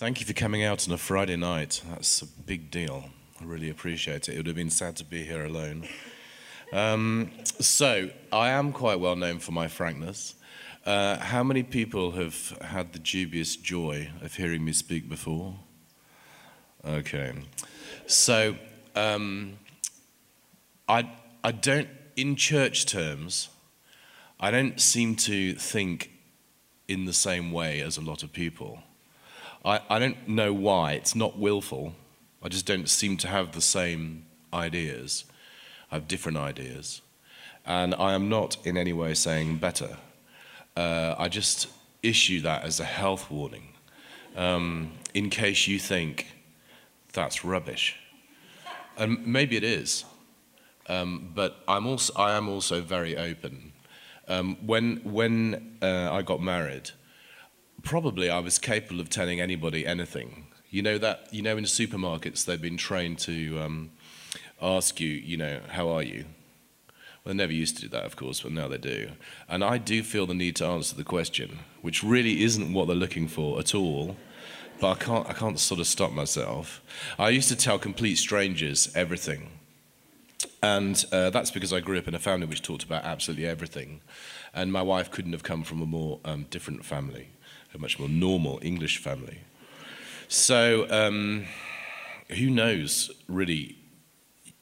Thank you for coming out on a Friday night. That's a big deal. I really appreciate it. It would have been sad to be here alone. Um, so, I am quite well known for my frankness. Uh, how many people have had the dubious joy of hearing me speak before? Okay. So, um, I, I don't, in church terms, I don't seem to think in the same way as a lot of people. I, I don't know why. It's not willful. I just don't seem to have the same ideas. I have different ideas. And I am not in any way saying better. Uh, I just issue that as a health warning um, in case you think that's rubbish. And maybe it is. Um, but I'm also, I am also very open. Um, when when uh, I got married, probably I was capable of telling anybody anything. You know that you know in supermarkets they've been trained to um, ask you, you know, how are you? Well, they never used to do that, of course, but now they do. And I do feel the need to answer the question, which really isn't what they're looking for at all. But I can't, I can't sort of stop myself. I used to tell complete strangers everything. And uh, that's because I grew up in a family which talked about absolutely everything. And my wife couldn't have come from a more um, different family a much more normal English family. So, um, who knows really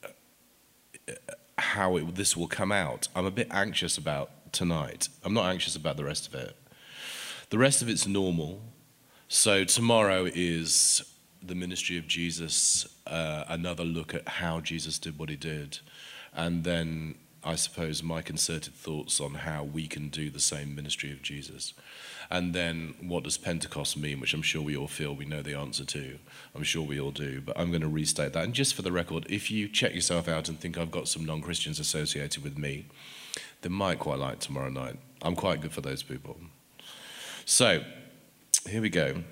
uh, how it, this will come out? I'm a bit anxious about tonight. I'm not anxious about the rest of it. The rest of it's normal. So, tomorrow is the ministry of Jesus, uh, another look at how Jesus did what he did. And then I suppose, my concerted thoughts on how we can do the same ministry of Jesus. And then what does Pentecost mean, which I'm sure we all feel we know the answer to. I'm sure we all do, but I'm going to restate that. And just for the record, if you check yourself out and think I've got some non Christians associated with me, they might quite like tomorrow night. I'm quite good for those people. So, here we go.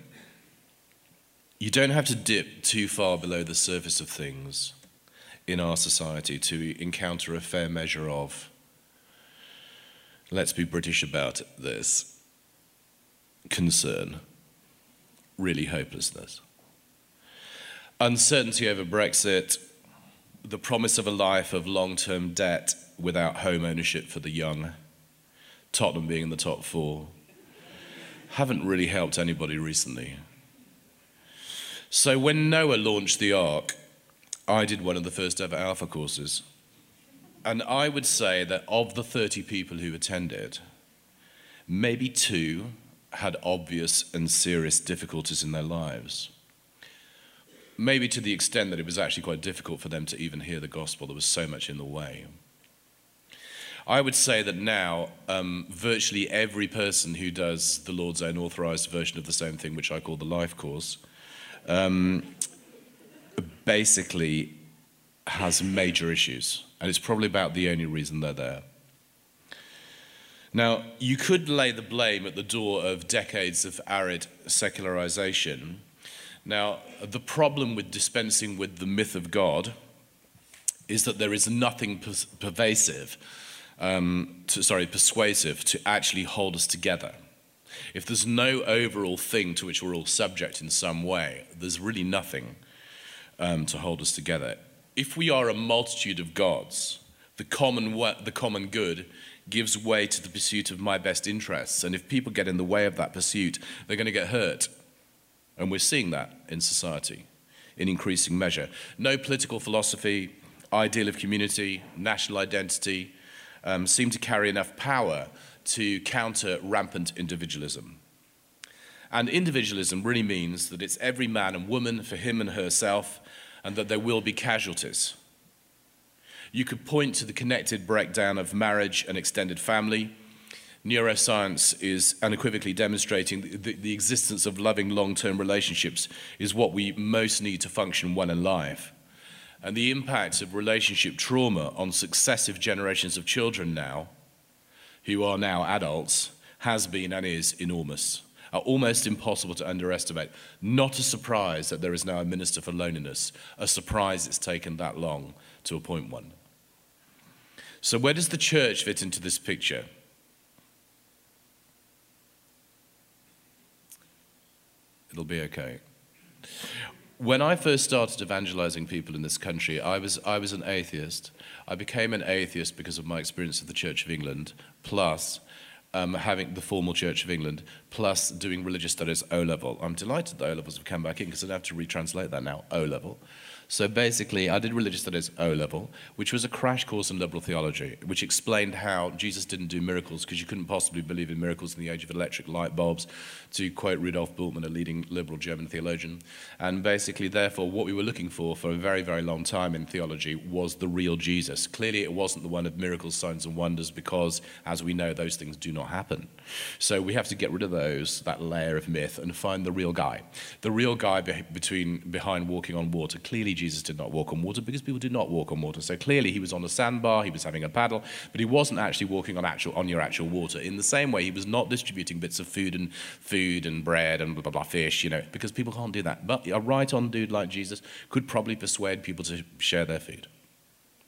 You don't have to dip too far below the surface of things in our society to encounter a fair measure of, let's be British about this, concern, really hopelessness. Uncertainty over Brexit, the promise of a life of long term debt without home ownership for the young, Tottenham being in the top four, haven't really helped anybody recently. So when Noah launched the ark, I did one of the first ever Alpha courses. And I would say that of the 30 people who attended, maybe two had obvious and serious difficulties in their lives. Maybe to the extent that it was actually quite difficult for them to even hear the gospel, there was so much in the way. I would say that now, um, virtually every person who does the Lord's own authorized version of the same thing, which I call the life course, um, basically has major issues, and it's probably about the only reason they're there. Now, you could lay the blame at the door of decades of arid secularization. Now, the problem with dispensing with the myth of God is that there is nothing pervasive, um, to, sorry, persuasive to actually hold us together. If there's no overall thing to which we're all subject in some way, there's really nothing um, to hold us together. If we are a multitude of gods, the common, the common good gives way to the pursuit of my best interests. And if people get in the way of that pursuit, they're going to get hurt. And we're seeing that in society in increasing measure. No political philosophy, ideal of community, national identity um, seem to carry enough power to counter rampant individualism. And individualism really means that it's every man and woman for him and herself, and that there will be casualties. You could point to the connected breakdown of marriage and extended family. Neuroscience is unequivocally demonstrating that the existence of loving long term relationships is what we most need to function well in life. And the impact of relationship trauma on successive generations of children now, who are now adults, has been and is enormous are almost impossible to underestimate. Not a surprise that there is now a minister for loneliness, a surprise it's taken that long to appoint one. So, where does the church fit into this picture? It'll be okay. When I first started evangelizing people in this country, I was, I was an atheist. I became an atheist because of my experience of the Church of England, plus um, having the formal Church of England, plus doing religious studies O level. I'm delighted that O levels have come back in because I don't have to retranslate that now, O level. So basically, I did religious studies O level, which was a crash course in liberal theology, which explained how Jesus didn't do miracles because you couldn't possibly believe in miracles in the age of electric light bulbs, to quote Rudolf Bultmann, a leading liberal German theologian. And basically, therefore, what we were looking for for a very, very long time in theology was the real Jesus. Clearly, it wasn't the one of miracles, signs, and wonders because, as we know, those things do not happen. So we have to get rid of those, that layer of myth, and find the real guy. The real guy be- between, behind walking on water. Clearly, Jesus did not walk on water because people did not walk on water. So clearly he was on a sandbar, he was having a paddle, but he wasn't actually walking on actual on your actual water. In the same way, he was not distributing bits of food and food and bread and blah blah blah fish, you know, because people can't do that. But a right-on dude like Jesus could probably persuade people to share their food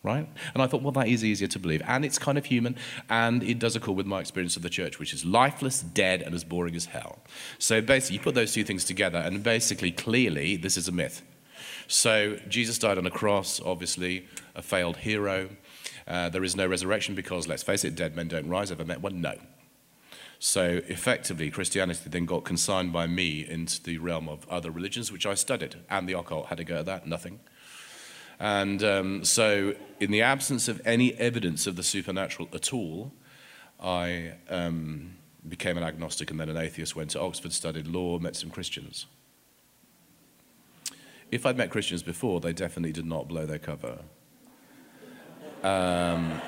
right? And I thought, well, that is easier to believe. And it's kind of human, and it does accord with my experience of the church, which is lifeless, dead, and as boring as hell. So basically, you put those two things together, and basically, clearly, this is a myth. So Jesus died on a cross, obviously, a failed hero. Uh, there is no resurrection because, let's face it, dead men don't rise. Ever met one? No. So effectively, Christianity then got consigned by me into the realm of other religions, which I studied, and the occult had to go at that, nothing. And um, so, in the absence of any evidence of the supernatural at all, I um, became an agnostic and then an atheist, went to Oxford, studied law, met some Christians. If I'd met Christians before, they definitely did not blow their cover. Um,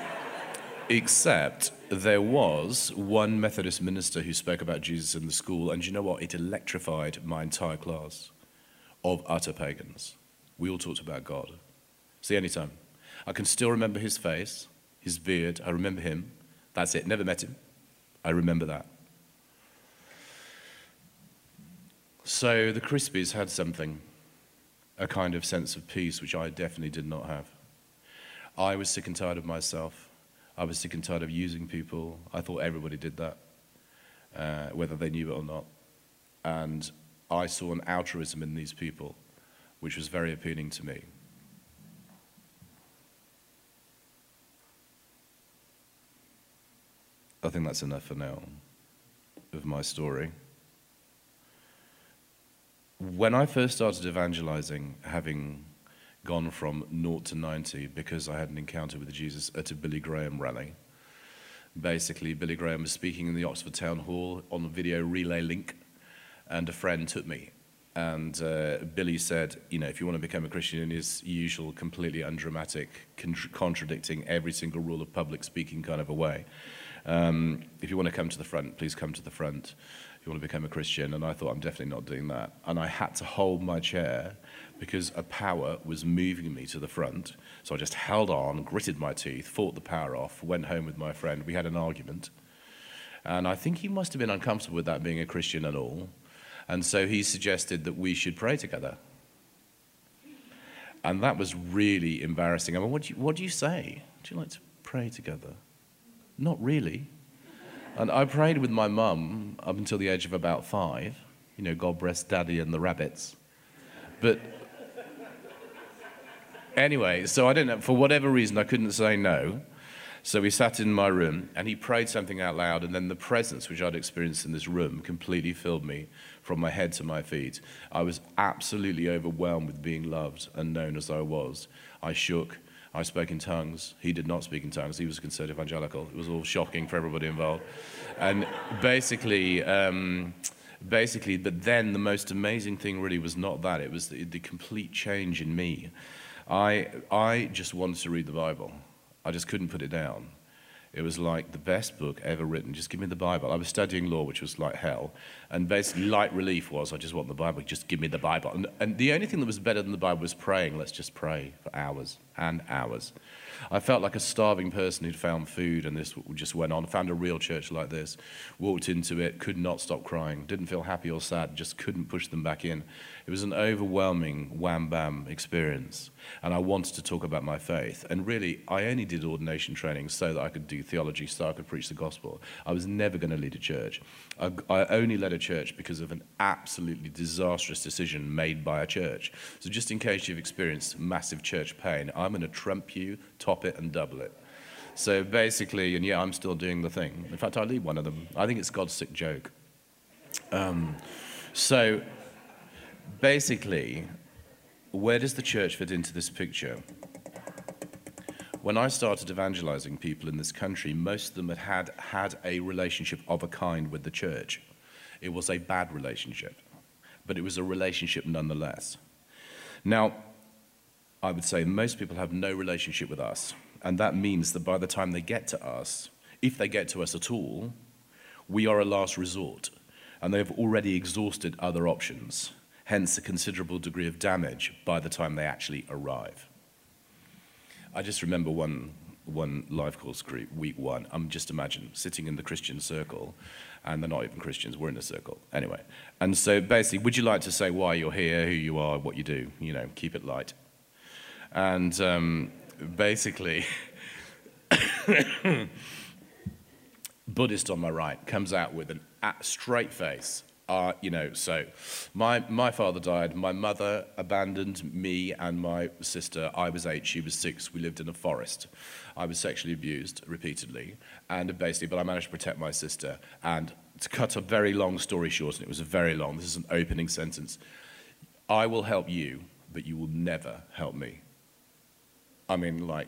except there was one Methodist minister who spoke about Jesus in the school, and you know what? It electrified my entire class of utter pagans. We all talked about God. See, anytime. I can still remember his face, his beard. I remember him. That's it. Never met him. I remember that. So the Crispies had something a kind of sense of peace, which I definitely did not have. I was sick and tired of myself. I was sick and tired of using people. I thought everybody did that, uh, whether they knew it or not. And I saw an altruism in these people, which was very appealing to me. I think that's enough for now of my story when I first started evangelizing, having gone from naught to 90 because I had an encounter with Jesus at a Billy Graham rally. Basically, Billy Graham was speaking in the Oxford Town Hall on a video relay link, and a friend took me. And uh, Billy said, you know, if you want to become a Christian in his usual, completely undramatic, contradicting every single rule of public speaking kind of a way, um, if you want to come to the front, please come to the front you want to become a Christian? And I thought, I'm definitely not doing that. And I had to hold my chair because a power was moving me to the front. So I just held on, gritted my teeth, fought the power off, went home with my friend. We had an argument. And I think he must have been uncomfortable with that being a Christian and all. And so he suggested that we should pray together. And that was really embarrassing. I mean, what do you, what do you say? Do you like to pray together? Not really. And I prayed with my mum up until the age of about five. You know, God bless Daddy and the rabbits. But anyway, so I didn't know, for whatever reason, I couldn't say no. So we sat in my room and he prayed something out loud, and then the presence which I'd experienced in this room completely filled me from my head to my feet. I was absolutely overwhelmed with being loved and known as I was. I shook. I spoke in tongues. He did not speak in tongues. He was conservative evangelical. It was all shocking for everybody involved. And basically, um, basically, but then the most amazing thing really was not that. It was the, the complete change in me. I, I just wanted to read the Bible. I just couldn't put it down. It was like the best book ever written. Just give me the Bible. I was studying law, which was like hell. And basically, light relief was I just want the Bible. Just give me the Bible. And, and the only thing that was better than the Bible was praying. Let's just pray for hours and hours. I felt like a starving person who'd found food, and this just went on. Found a real church like this, walked into it, could not stop crying, didn't feel happy or sad, just couldn't push them back in. It was an overwhelming wham bam experience. And I wanted to talk about my faith. And really, I only did ordination training so that I could do theology, so I could preach the gospel. I was never going to lead a church. I, I only led a church because of an absolutely disastrous decision made by a church. So, just in case you've experienced massive church pain, I'm going to trump you, top it, and double it. So, basically, and yeah, I'm still doing the thing. In fact, I lead one of them. I think it's God's sick joke. Um, so, basically, where does the church fit into this picture? When I started evangelizing people in this country, most of them had, had had a relationship of a kind with the church. It was a bad relationship, but it was a relationship nonetheless. Now, I would say most people have no relationship with us, and that means that by the time they get to us, if they get to us at all, we are a last resort, and they have already exhausted other options, hence a considerable degree of damage by the time they actually arrive. I just remember one one life course group, week one. I'm just imagine sitting in the Christian circle, and they're not even Christians. We're in a circle anyway. And so basically, would you like to say why you're here, who you are, what you do? You know, keep it light. And um, basically, Buddhist on my right comes out with a straight face are, you know, so my, my father died, my mother abandoned me and my sister. I was eight, she was six. We lived in a forest. I was sexually abused repeatedly, and basically, but I managed to protect my sister. And to cut a very long story short, and it was a very long, this is an opening sentence I will help you, but you will never help me. I mean, like,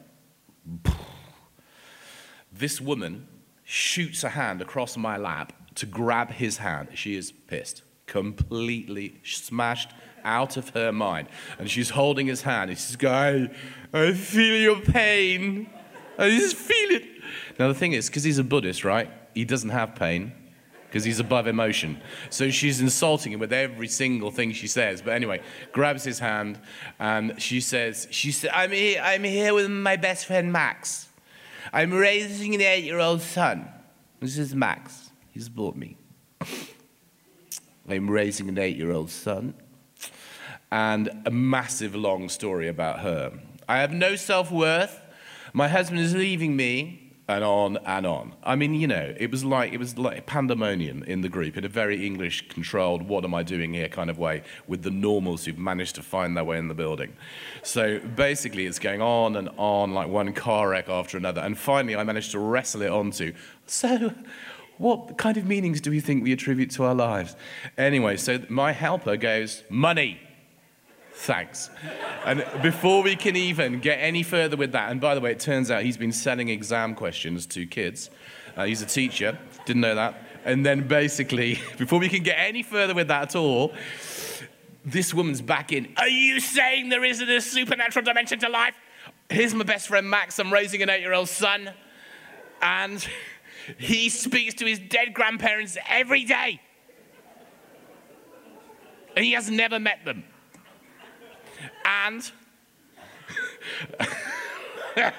this woman shoots a hand across my lap to grab his hand. She is pissed, completely smashed out of her mind. And she's holding his hand. And says, Guy, I feel your pain. I just feel it. Now, the thing is, because he's a Buddhist, right? He doesn't have pain because he's above emotion. So she's insulting him with every single thing she says. But anyway, grabs his hand and she says, she said, I'm here, I'm here with my best friend Max. I'm raising an eight year old son. This is Max. He's bought me. I'm raising an eight year old son. And a massive long story about her. I have no self worth. My husband is leaving me. And on and on. I mean, you know, it was like it was like pandemonium in the group in a very English controlled, what am I doing here kind of way with the normals who've managed to find their way in the building. So basically, it's going on and on like one car wreck after another. And finally, I managed to wrestle it onto. So, what kind of meanings do we think we attribute to our lives? Anyway, so my helper goes, Money. Thanks. And before we can even get any further with that, and by the way, it turns out he's been selling exam questions to kids. Uh, he's a teacher, didn't know that. And then basically, before we can get any further with that at all, this woman's back in. Are you saying there isn't a supernatural dimension to life? Here's my best friend Max. I'm raising an eight year old son. And he speaks to his dead grandparents every day. And he has never met them. And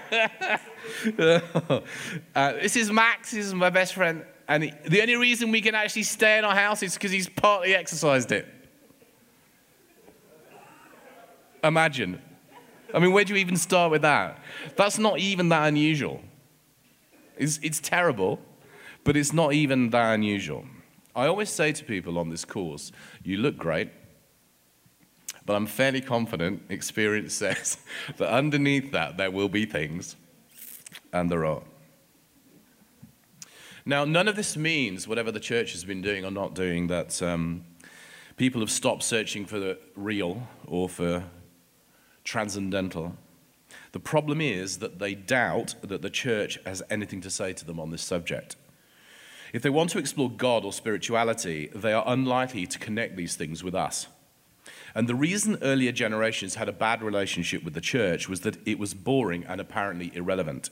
uh, this is Max, this is my best friend. And he, the only reason we can actually stay in our house is because he's partly exorcised it. Imagine. I mean, where do you even start with that? That's not even that unusual. It's, it's terrible, but it's not even that unusual. I always say to people on this course, you look great, but I'm fairly confident, experience says, that underneath that there will be things, and there are. Now, none of this means, whatever the church has been doing or not doing, that um, people have stopped searching for the real or for transcendental. The problem is that they doubt that the church has anything to say to them on this subject. If they want to explore God or spirituality, they are unlikely to connect these things with us. And the reason earlier generations had a bad relationship with the church was that it was boring and apparently irrelevant.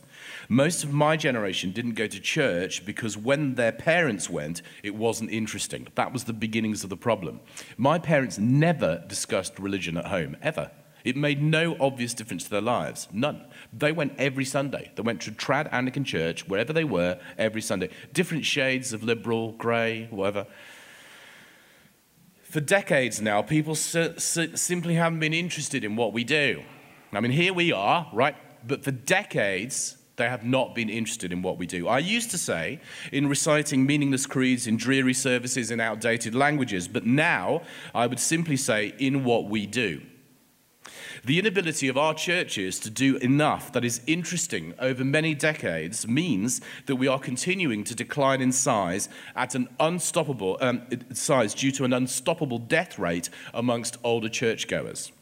Most of my generation didn't go to church because when their parents went, it wasn't interesting. That was the beginnings of the problem. My parents never discussed religion at home, ever. It made no obvious difference to their lives. None. They went every Sunday. They went to Trad Anglican Church, wherever they were, every Sunday. Different shades of liberal, grey, whatever. For decades now, people simply haven't been interested in what we do. I mean, here we are, right? But for decades, They have not been interested in what we do. I used to say in reciting meaningless creeds in dreary services in outdated languages, but now I would simply say in what we do. The inability of our churches to do enough that is interesting over many decades means that we are continuing to decline in size at an unstoppable um, size due to an unstoppable death rate amongst older churchgoers.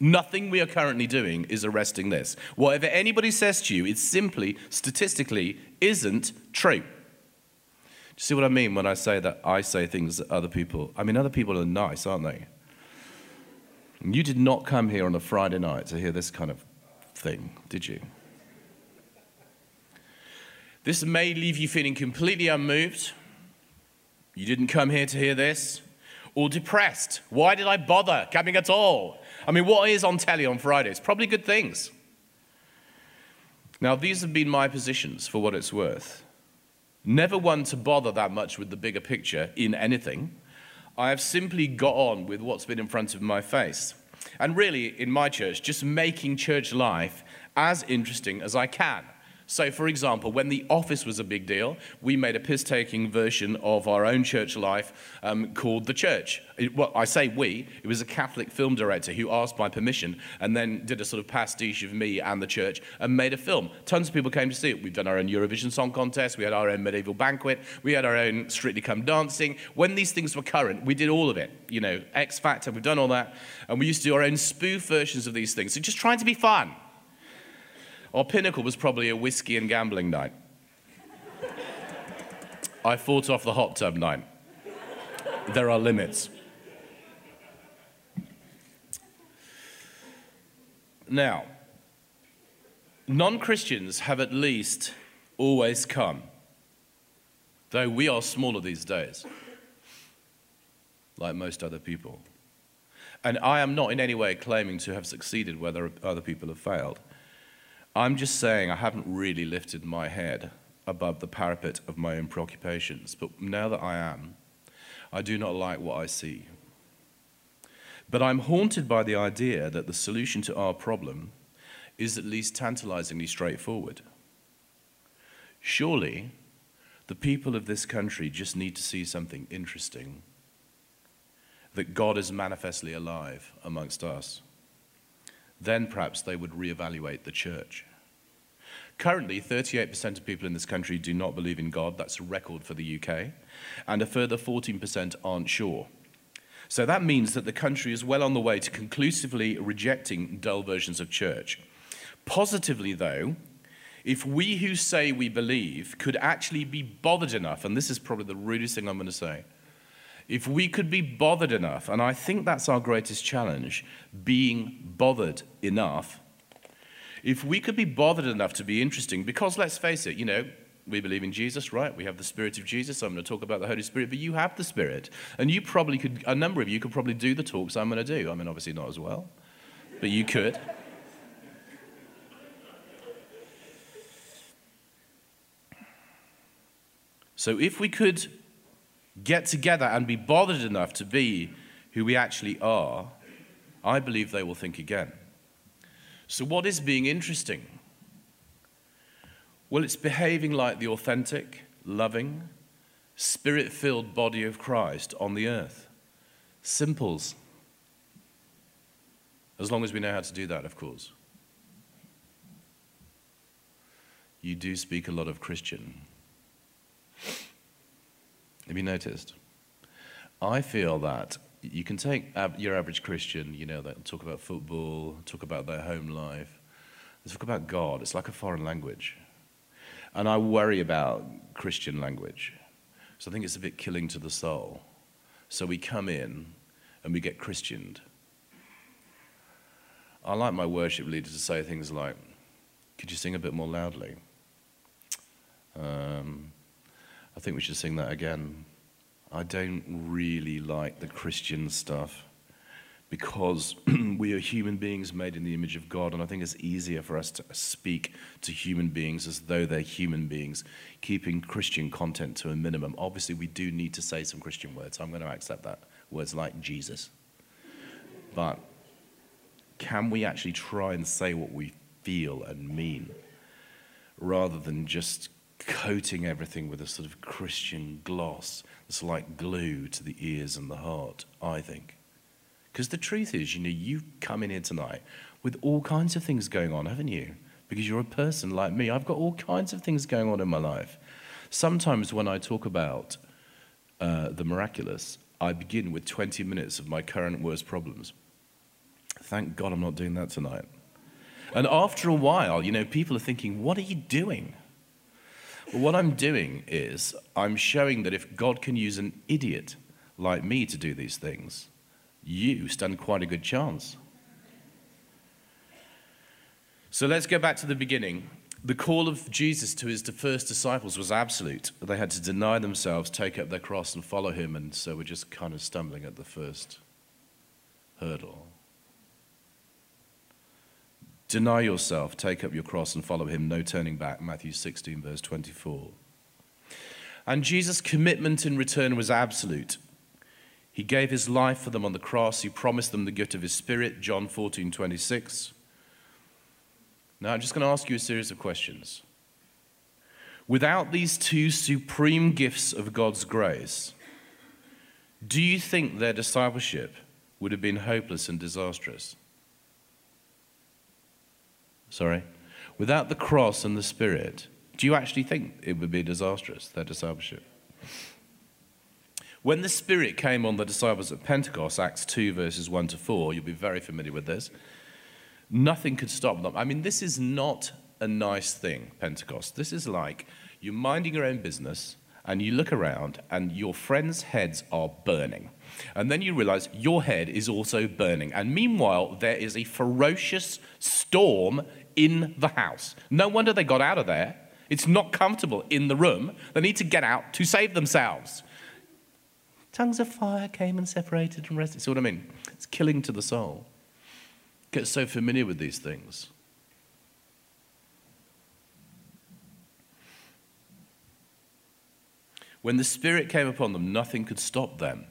Nothing we are currently doing is arresting this. Whatever anybody says to you, it simply, statistically, isn't true. Do you see what I mean when I say that I say things that other people, I mean, other people are nice, aren't they? You did not come here on a Friday night to hear this kind of thing, did you? This may leave you feeling completely unmoved. You didn't come here to hear this. Or depressed. Why did I bother coming at all? I mean, what is on telly on Fridays? Probably good things. Now, these have been my positions for what it's worth. Never one to bother that much with the bigger picture in anything. I have simply got on with what's been in front of my face. And really, in my church, just making church life as interesting as I can. So, for example, when The Office was a big deal, we made a piss taking version of our own church life um, called The Church. It, well, I say we, it was a Catholic film director who asked my permission and then did a sort of pastiche of me and the church and made a film. Tons of people came to see it. We've done our own Eurovision Song Contest, we had our own medieval banquet, we had our own Strictly Come Dancing. When these things were current, we did all of it. You know, X Factor, we've done all that. And we used to do our own spoof versions of these things. So just trying to be fun. Our pinnacle was probably a whiskey and gambling night. I fought off the hot tub night. There are limits. Now, non Christians have at least always come, though we are smaller these days, like most other people. And I am not in any way claiming to have succeeded where other people have failed. I'm just saying I haven't really lifted my head above the parapet of my own preoccupations, but now that I am, I do not like what I see. But I'm haunted by the idea that the solution to our problem is at least tantalizingly straightforward. Surely, the people of this country just need to see something interesting that God is manifestly alive amongst us then perhaps they would reevaluate the church. Currently, 38% of people in this country do not believe in God. That's a record for the UK. And a further 14% aren't sure. So that means that the country is well on the way to conclusively rejecting dull versions of church. Positively, though, if we who say we believe could actually be bothered enough, and this is probably the rudest thing I'm going to say, if we could be bothered enough, and I think that's our greatest challenge, being bothered enough, if we could be bothered enough to be interesting, because let's face it, you know, we believe in Jesus, right? We have the Spirit of Jesus. I'm going to talk about the Holy Spirit, but you have the Spirit. And you probably could, a number of you could probably do the talks I'm going to do. I mean, obviously not as well, but you could. So if we could get together and be bothered enough to be who we actually are, I believe they will think again. So, what is being interesting? Well, it's behaving like the authentic, loving, spirit filled body of Christ on the earth. Simples. As long as we know how to do that, of course. You do speak a lot of Christian. Have you noticed? I feel that you can take your average Christian, you know, that talk about football, talk about their home life, they talk about God. It's like a foreign language. And I worry about Christian language. So I think it's a bit killing to the soul. So we come in and we get Christianed. I like my worship leader to say things like, Could you sing a bit more loudly? Um, I think we should sing that again. I don't really like the Christian stuff because we are human beings made in the image of God, and I think it's easier for us to speak to human beings as though they're human beings, keeping Christian content to a minimum. Obviously, we do need to say some Christian words. I'm going to accept that. Words like Jesus. But can we actually try and say what we feel and mean? rather than just coating everything with a sort of Christian gloss that's like glue to the ears and the heart, I think. Because the truth is, you know, you come in here tonight with all kinds of things going on, haven't you? Because you're a person like me. I've got all kinds of things going on in my life. Sometimes when I talk about uh, the miraculous, I begin with 20 minutes of my current worst problems. Thank God I'm not doing that tonight. And after a while, you know, people are thinking, what are you doing? Well, what I'm doing is I'm showing that if God can use an idiot like me to do these things, you stand quite a good chance. So let's go back to the beginning. The call of Jesus to his first disciples was absolute. They had to deny themselves, take up their cross, and follow him. And so we're just kind of stumbling at the first hurdle. Deny yourself, take up your cross, and follow him. No turning back. Matthew 16, verse 24. And Jesus' commitment in return was absolute. He gave his life for them on the cross. He promised them the gift of his spirit, John 14, 26. Now, I'm just going to ask you a series of questions. Without these two supreme gifts of God's grace, do you think their discipleship would have been hopeless and disastrous? Sorry? Without the cross and the Spirit, do you actually think it would be disastrous, their discipleship? When the Spirit came on the disciples at Pentecost, Acts 2, verses 1 to 4, you'll be very familiar with this, nothing could stop them. I mean, this is not a nice thing, Pentecost. This is like you're minding your own business and you look around and your friends' heads are burning. And then you realize your head is also burning. And meanwhile, there is a ferocious storm in the house. No wonder they got out of there. It's not comfortable in the room. They need to get out to save themselves. Tongues of fire came and separated and rested. See what I mean? It's killing to the soul. Get so familiar with these things. When the Spirit came upon them, nothing could stop them.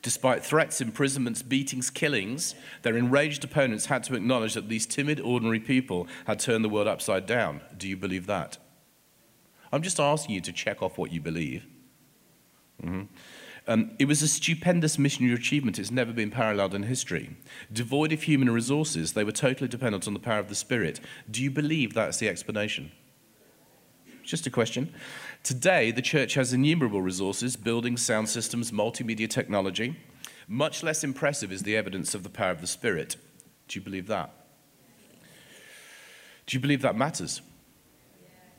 Despite threats, imprisonments, beatings, killings, their enraged opponents had to acknowledge that these timid, ordinary people had turned the world upside down. Do you believe that? I'm just asking you to check off what you believe. Mm-hmm. Um, it was a stupendous missionary achievement. It's never been paralleled in history. Devoid of human resources, they were totally dependent on the power of the Spirit. Do you believe that's the explanation? Just a question. Today, the church has innumerable resources buildings, sound systems, multimedia technology. Much less impressive is the evidence of the power of the Spirit. Do you believe that? Do you believe that matters?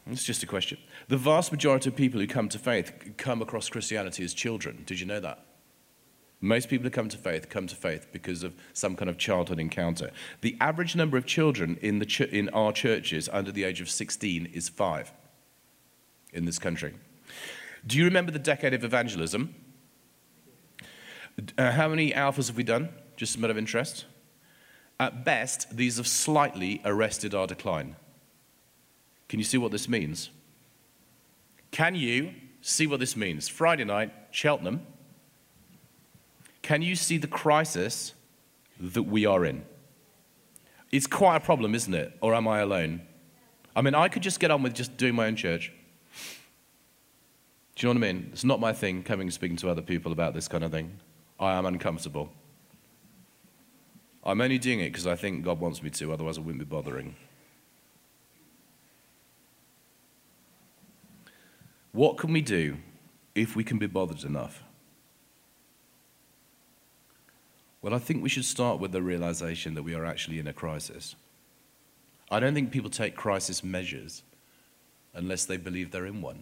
It's just a question. The vast majority of people who come to faith come across Christianity as children. Did you know that? Most people who come to faith come to faith because of some kind of childhood encounter. The average number of children in, the ch- in our churches under the age of 16 is five in this country. Do you remember the decade of evangelism? Uh, how many alphas have we done? Just a matter of interest. At best, these have slightly arrested our decline. Can you see what this means? Can you see what this means? Friday night, Cheltenham. Can you see the crisis that we are in? It's quite a problem, isn't it? Or am I alone? I mean, I could just get on with just doing my own church. Do you know what I mean? It's not my thing coming and speaking to other people about this kind of thing. I am uncomfortable. I'm only doing it because I think God wants me to, otherwise, I wouldn't be bothering. What can we do if we can be bothered enough? Well, I think we should start with the realization that we are actually in a crisis. I don't think people take crisis measures unless they believe they're in one.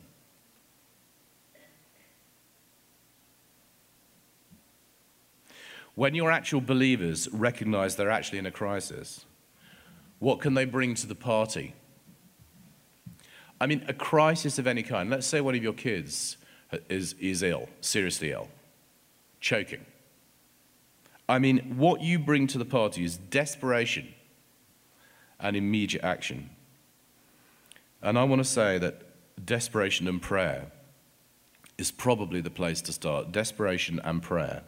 When your actual believers recognize they're actually in a crisis, what can they bring to the party? I mean, a crisis of any kind. Let's say one of your kids is, is ill, seriously ill, choking. I mean, what you bring to the party is desperation and immediate action. And I want to say that desperation and prayer is probably the place to start. Desperation and prayer.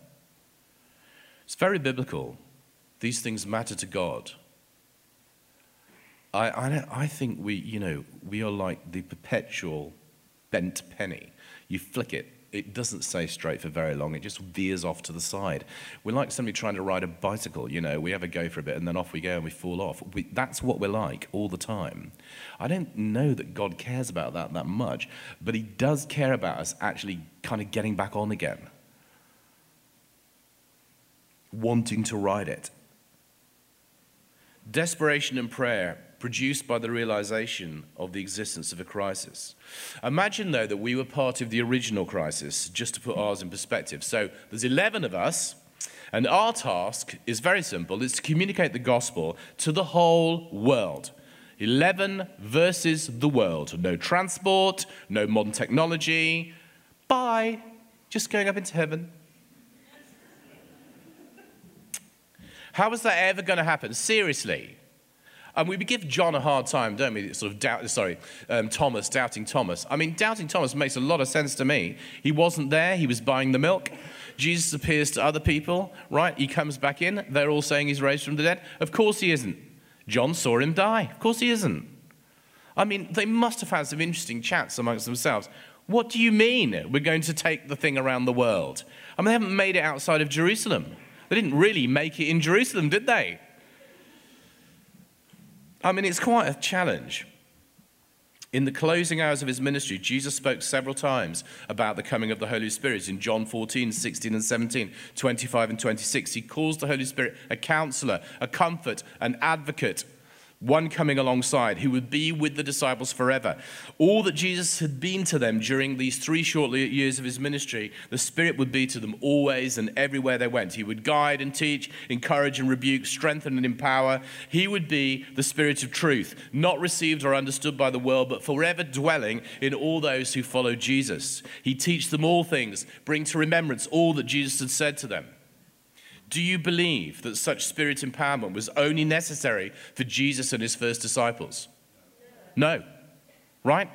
It's very biblical. These things matter to God. I, I, I think we, you know, we are like the perpetual bent penny. You flick it, it doesn't stay straight for very long. It just veers off to the side. We're like somebody trying to ride a bicycle. You know, we have a go for a bit and then off we go and we fall off. We, that's what we're like all the time. I don't know that God cares about that that much, but He does care about us actually kind of getting back on again, wanting to ride it. Desperation and prayer produced by the realization of the existence of a crisis. Imagine, though, that we were part of the original crisis, just to put ours in perspective. So there's 11 of us, and our task is very simple it's to communicate the gospel to the whole world. 11 versus the world. No transport, no modern technology. Bye. Just going up into heaven. How is that ever going to happen? Seriously. And we give John a hard time, don't we? Sort of doubt, sorry, um, Thomas, doubting Thomas. I mean, doubting Thomas makes a lot of sense to me. He wasn't there, he was buying the milk. Jesus appears to other people, right? He comes back in. They're all saying he's raised from the dead. Of course he isn't. John saw him die. Of course he isn't. I mean, they must have had some interesting chats amongst themselves. What do you mean we're going to take the thing around the world? I mean, they haven't made it outside of Jerusalem. They didn't really make it in Jerusalem, did they? I mean, it's quite a challenge. In the closing hours of his ministry, Jesus spoke several times about the coming of the Holy Spirit in John 14, 16, and 17, 25, and 26. He calls the Holy Spirit a counselor, a comfort, an advocate, one coming alongside who would be with the disciples forever. All that Jesus had been to them during these three short years of his ministry, the Spirit would be to them always and everywhere they went. He would guide and teach, encourage and rebuke, strengthen and empower. He would be the Spirit of truth, not received or understood by the world, but forever dwelling in all those who follow Jesus. He teach them all things, bring to remembrance all that Jesus had said to them. Do you believe that such spirit empowerment was only necessary for Jesus and his first disciples? No. Right?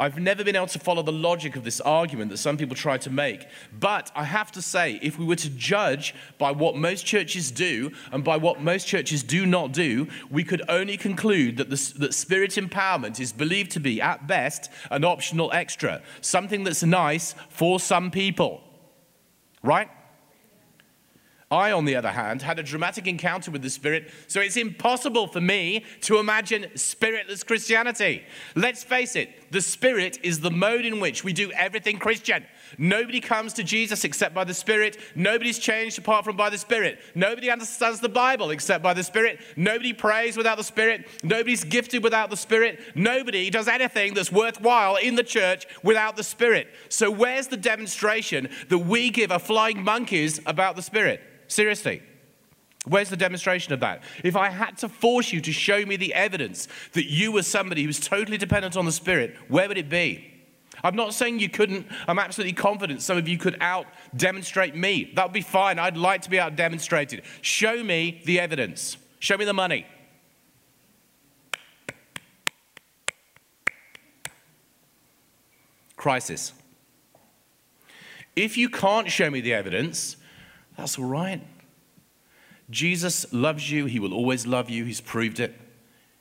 I've never been able to follow the logic of this argument that some people try to make. But I have to say, if we were to judge by what most churches do and by what most churches do not do, we could only conclude that, the, that spirit empowerment is believed to be, at best, an optional extra, something that's nice for some people. Right? I, on the other hand, had a dramatic encounter with the Spirit, so it's impossible for me to imagine spiritless Christianity. Let's face it, the Spirit is the mode in which we do everything Christian. Nobody comes to Jesus except by the Spirit. Nobody's changed apart from by the Spirit. Nobody understands the Bible except by the Spirit. Nobody prays without the Spirit. Nobody's gifted without the Spirit. Nobody does anything that's worthwhile in the church without the Spirit. So, where's the demonstration that we give a flying monkeys about the Spirit? Seriously. Where's the demonstration of that? If I had to force you to show me the evidence that you were somebody who was totally dependent on the Spirit, where would it be? I'm not saying you couldn't. I'm absolutely confident some of you could out demonstrate me. That would be fine. I'd like to be out demonstrated. Show me the evidence. Show me the money. Crisis. If you can't show me the evidence, that's all right. Jesus loves you. He will always love you. He's proved it.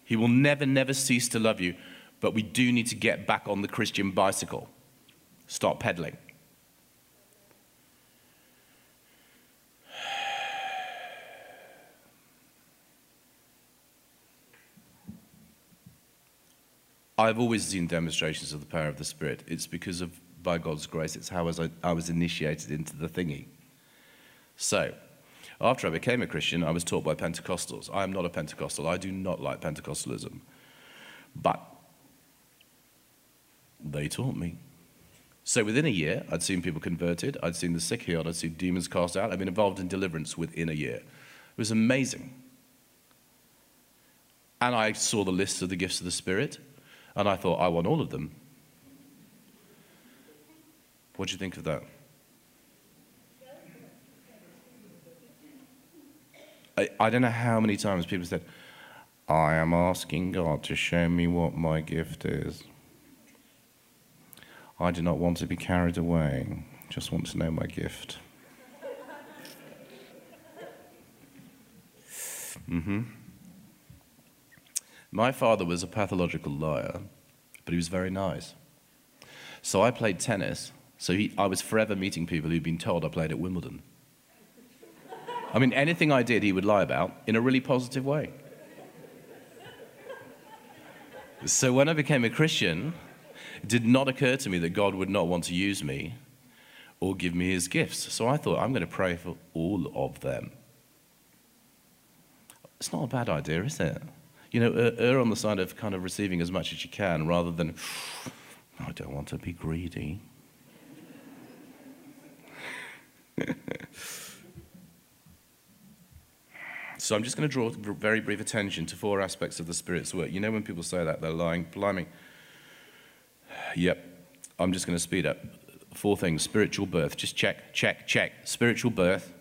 He will never, never cease to love you. But we do need to get back on the Christian bicycle. Stop pedaling. I've always seen demonstrations of the power of the Spirit. It's because of, by God's grace, it's how I was, I was initiated into the thingy. So, after I became a Christian, I was taught by Pentecostals. I am not a Pentecostal. I do not like Pentecostalism. But they taught me. So within a year, I'd seen people converted, I'd seen the sick healed, I'd seen demons cast out. I'd been involved in deliverance within a year. It was amazing. And I saw the list of the gifts of the Spirit, and I thought, I want all of them. What do you think of that? I, I don't know how many times people said, I am asking God to show me what my gift is. I do not want to be carried away, just want to know my gift. mm-hmm. My father was a pathological liar, but he was very nice. So I played tennis, so he, I was forever meeting people who'd been told I played at Wimbledon. I mean, anything I did, he would lie about in a really positive way. So when I became a Christian, it did not occur to me that God would not want to use me or give me his gifts. So I thought, I'm going to pray for all of them. It's not a bad idea, is it? You know, er, err on the side of kind of receiving as much as you can rather than, I don't want to be greedy. so I'm just going to draw very brief attention to four aspects of the Spirit's work. You know, when people say that, they're lying, blimey. Yep, I'm just going to speed up. Four things spiritual birth. Just check, check, check. Spiritual birth.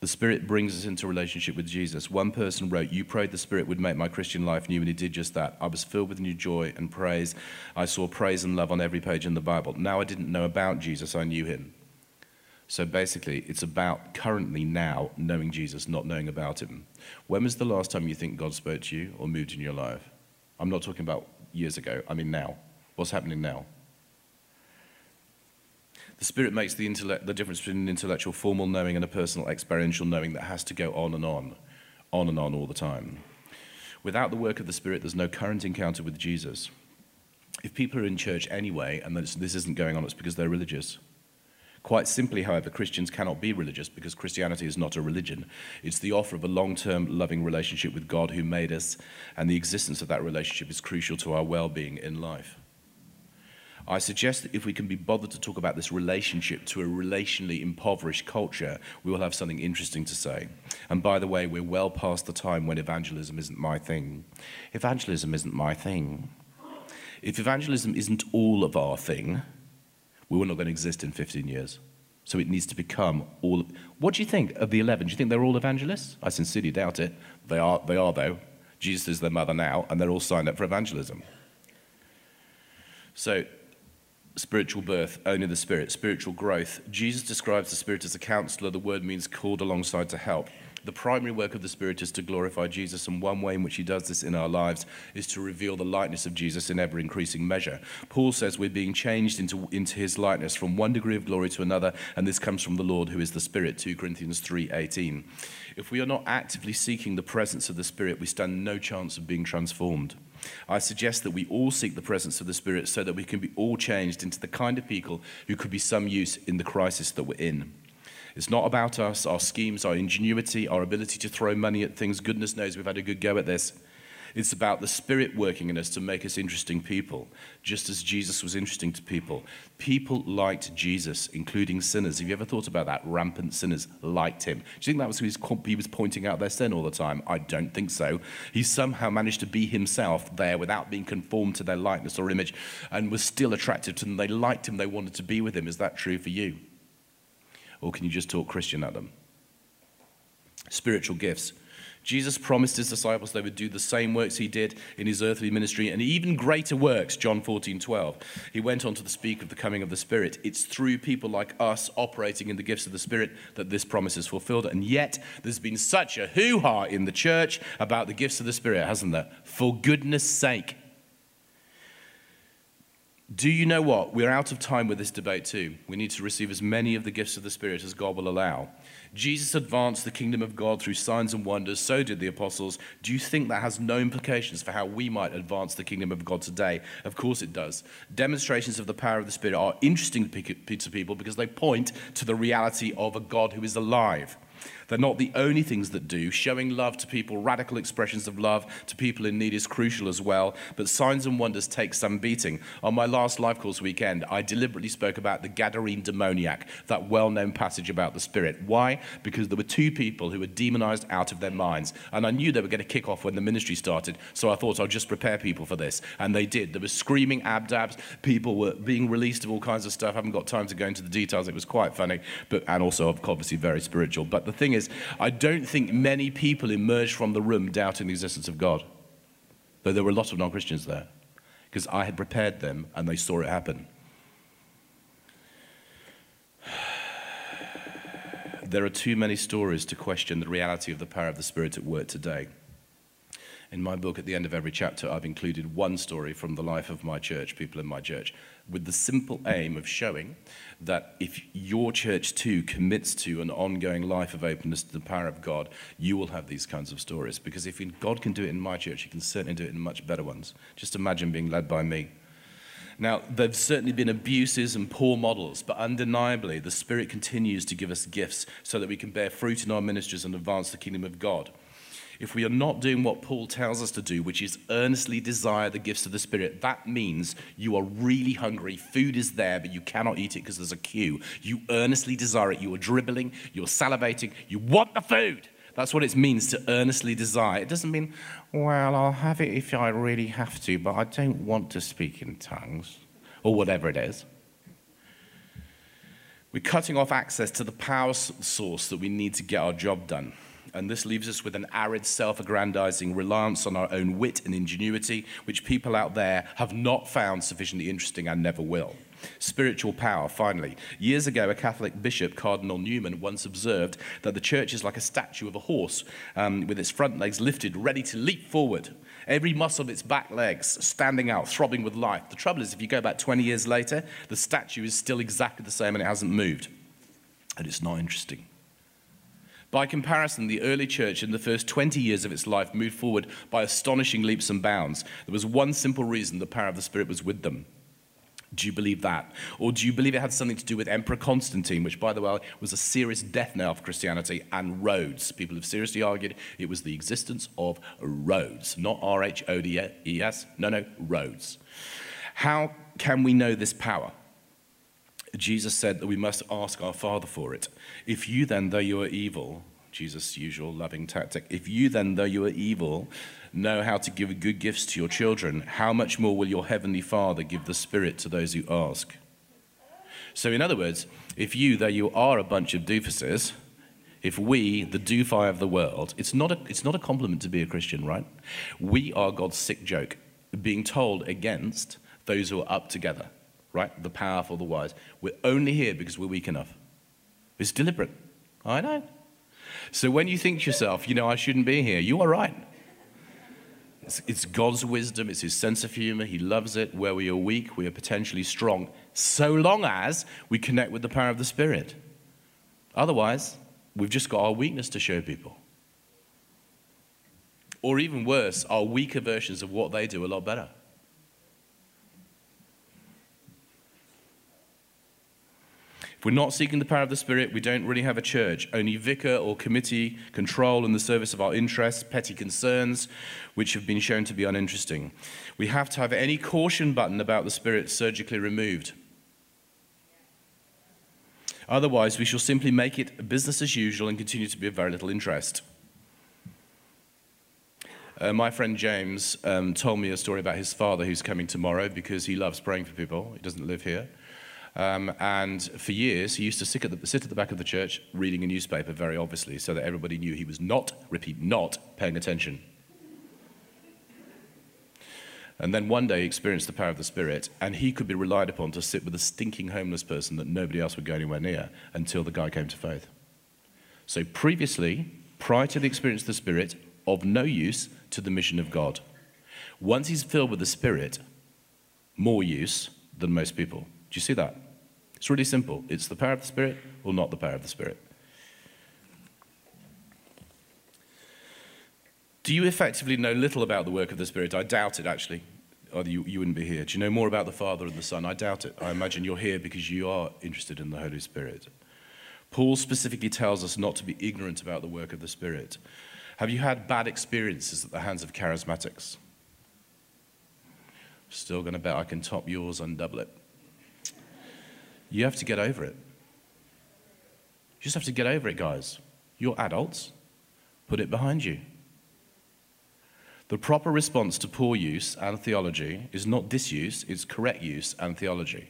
The Spirit brings us into relationship with Jesus. One person wrote, You prayed the Spirit would make my Christian life new, and He did just that. I was filled with new joy and praise. I saw praise and love on every page in the Bible. Now I didn't know about Jesus, I knew Him. So basically, it's about currently now knowing Jesus, not knowing about Him. When was the last time you think God spoke to you or moved in your life? I'm not talking about years ago, I mean now. What's happening now? The Spirit makes the, intellect, the difference between an intellectual formal knowing and a personal experiential knowing that has to go on and on, on and on all the time. Without the work of the Spirit, there's no current encounter with Jesus. If people are in church anyway and this, this isn't going on, it's because they're religious. Quite simply, however, Christians cannot be religious because Christianity is not a religion. It's the offer of a long term loving relationship with God who made us, and the existence of that relationship is crucial to our well being in life. I suggest that if we can be bothered to talk about this relationship to a relationally impoverished culture, we will have something interesting to say. And by the way, we're well past the time when evangelism isn't my thing. Evangelism isn't my thing. If evangelism isn't all of our thing, we're not going to exist in 15 years. So it needs to become all. What do you think of the 11? Do you think they're all evangelists? I sincerely doubt it. They are, they are though. Jesus is their mother now, and they're all signed up for evangelism. So spiritual birth, only the Spirit, spiritual growth. Jesus describes the Spirit as a counselor. The word means called alongside to help. The primary work of the Spirit is to glorify Jesus, and one way in which he does this in our lives is to reveal the likeness of Jesus in ever increasing measure. Paul says we're being changed into, into his likeness from one degree of glory to another, and this comes from the Lord who is the Spirit, 2 Corinthians 3:18. If we are not actively seeking the presence of the Spirit, we stand no chance of being transformed. I suggest that we all seek the presence of the Spirit so that we can be all changed into the kind of people who could be some use in the crisis that we're in. It's not about us, our schemes, our ingenuity, our ability to throw money at things. Goodness knows we've had a good go at this. It's about the Spirit working in us to make us interesting people, just as Jesus was interesting to people. People liked Jesus, including sinners. Have you ever thought about that? Rampant sinners liked him. Do you think that was who he was pointing out their sin all the time? I don't think so. He somehow managed to be himself there without being conformed to their likeness or image and was still attractive to them. They liked him, they wanted to be with him. Is that true for you? Or can you just talk Christian at them? Spiritual gifts. Jesus promised his disciples they would do the same works he did in his earthly ministry and even greater works, John 14, 12. He went on to speak of the coming of the Spirit. It's through people like us operating in the gifts of the Spirit that this promise is fulfilled. And yet, there's been such a hoo ha in the church about the gifts of the Spirit, hasn't there? For goodness sake. Do you know what? We're out of time with this debate too. We need to receive as many of the gifts of the Spirit as God will allow. Jesus advanced the kingdom of God through signs and wonders, so did the apostles. Do you think that has no implications for how we might advance the kingdom of God today? Of course it does. Demonstrations of the power of the Spirit are interesting to people because they point to the reality of a God who is alive. They're not the only things that do. Showing love to people, radical expressions of love to people in need is crucial as well. But signs and wonders take some beating. On my last life course weekend, I deliberately spoke about the Gadarene demoniac, that well known passage about the Spirit. Why? Because there were two people who were demonized out of their minds. And I knew they were going to kick off when the ministry started. So I thought I'll just prepare people for this. And they did. There were screaming abdabs. People were being released of all kinds of stuff. I haven't got time to go into the details. It was quite funny, but and also obviously very spiritual. But the thing is, is, I don't think many people emerged from the room doubting the existence of God, though there were a lot of non Christians there, because I had prepared them and they saw it happen. There are too many stories to question the reality of the power of the Spirit at work today. In my book, at the end of every chapter, I've included one story from the life of my church, people in my church, with the simple aim of showing that if your church too commits to an ongoing life of openness to the power of God, you will have these kinds of stories. Because if God can do it in my church, He can certainly do it in much better ones. Just imagine being led by me. Now, there've certainly been abuses and poor models, but undeniably, the Spirit continues to give us gifts so that we can bear fruit in our ministries and advance the kingdom of God. If we are not doing what Paul tells us to do, which is earnestly desire the gifts of the Spirit, that means you are really hungry. Food is there, but you cannot eat it because there's a queue. You earnestly desire it. You are dribbling, you're salivating, you want the food. That's what it means to earnestly desire. It doesn't mean, well, I'll have it if I really have to, but I don't want to speak in tongues, or whatever it is. We're cutting off access to the power source that we need to get our job done. And this leaves us with an arid, self aggrandizing reliance on our own wit and ingenuity, which people out there have not found sufficiently interesting and never will. Spiritual power, finally. Years ago, a Catholic bishop, Cardinal Newman, once observed that the church is like a statue of a horse um, with its front legs lifted, ready to leap forward. Every muscle of its back legs standing out, throbbing with life. The trouble is, if you go back 20 years later, the statue is still exactly the same and it hasn't moved. And it's not interesting. By comparison, the early church in the first 20 years of its life moved forward by astonishing leaps and bounds. There was one simple reason the power of the Spirit was with them. Do you believe that? Or do you believe it had something to do with Emperor Constantine, which, by the way, was a serious death knell for Christianity, and roads? People have seriously argued it was the existence of roads, not R H O D E S. No, no, roads. How can we know this power? Jesus said that we must ask our Father for it. If you then, though you are evil, Jesus' usual loving tactic, if you then, though you are evil, know how to give good gifts to your children, how much more will your heavenly Father give the Spirit to those who ask? So, in other words, if you, though you are a bunch of doofuses, if we, the doofi of the world, it's not, a, it's not a compliment to be a Christian, right? We are God's sick joke, being told against those who are up together, right? The powerful, the wise. We're only here because we're weak enough. It's deliberate. I know. So when you think to yourself, you know, I shouldn't be here, you are right. It's, it's God's wisdom, it's His sense of humor. He loves it. Where we are weak, we are potentially strong, so long as we connect with the power of the Spirit. Otherwise, we've just got our weakness to show people. Or even worse, our weaker versions of what they do a lot better. If we're not seeking the power of the Spirit, we don't really have a church. Only vicar or committee control in the service of our interests, petty concerns, which have been shown to be uninteresting. We have to have any caution button about the Spirit surgically removed. Otherwise, we shall simply make it business as usual and continue to be of very little interest. Uh, my friend James um, told me a story about his father who's coming tomorrow because he loves praying for people. He doesn't live here. Um, and for years, he used to sit at, the, sit at the back of the church reading a newspaper, very obviously, so that everybody knew he was not, repeat, not paying attention. And then one day he experienced the power of the Spirit, and he could be relied upon to sit with a stinking homeless person that nobody else would go anywhere near until the guy came to faith. So previously, prior to the experience of the Spirit, of no use to the mission of God. Once he's filled with the Spirit, more use than most people. Do you see that? It's really simple. It's the power of the Spirit or not the power of the Spirit. Do you effectively know little about the work of the Spirit? I doubt it, actually. Or you, you wouldn't be here. Do you know more about the Father and the Son? I doubt it. I imagine you're here because you are interested in the Holy Spirit. Paul specifically tells us not to be ignorant about the work of the Spirit. Have you had bad experiences at the hands of charismatics? Still going to bet I can top yours and double it. You have to get over it. You just have to get over it, guys. You're adults. Put it behind you. The proper response to poor use and theology is not disuse, it's correct use and theology.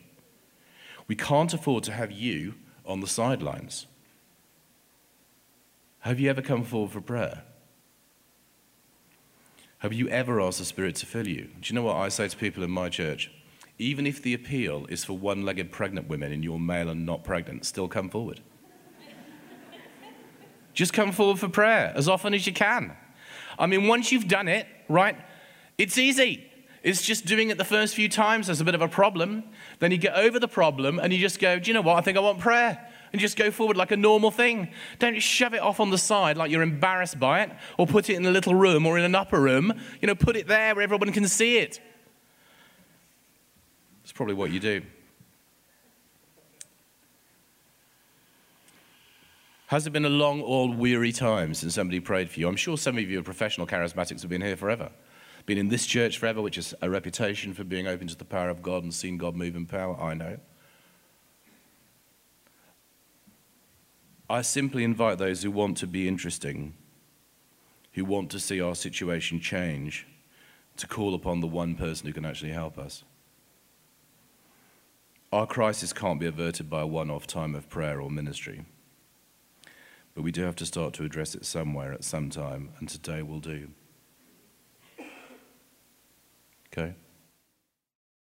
We can't afford to have you on the sidelines. Have you ever come forward for prayer? Have you ever asked the Spirit to fill you? Do you know what I say to people in my church? Even if the appeal is for one legged pregnant women and you're male and not pregnant, still come forward. Just come forward for prayer as often as you can. I mean, once you've done it, right? It's easy. It's just doing it the first few times. There's a bit of a problem. Then you get over the problem and you just go, Do you know what? I think I want prayer. And just go forward like a normal thing. Don't shove it off on the side like you're embarrassed by it or put it in a little room or in an upper room. You know, put it there where everyone can see it. Probably what you do. Has it been a long or weary time since somebody prayed for you? I'm sure some of you are professional charismatics have been here forever been in this church forever, which is a reputation for being open to the power of God and seen God move in power. I know. I simply invite those who want to be interesting, who want to see our situation change, to call upon the one person who can actually help us. Our crisis can't be averted by a one off time of prayer or ministry. But we do have to start to address it somewhere at some time, and today will do. Okay?